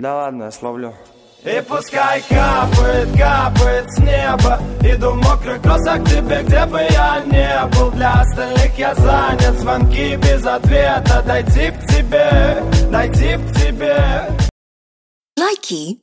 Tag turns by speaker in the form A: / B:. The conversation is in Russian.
A: Да ладно, я словлю.
B: И пускай капает, капает с неба. Иду в мокрых кроссах к тебе, где бы я не был. Для остальных я занят, звонки без ответа. Дойти к тебе, дойти к тебе.
C: Likey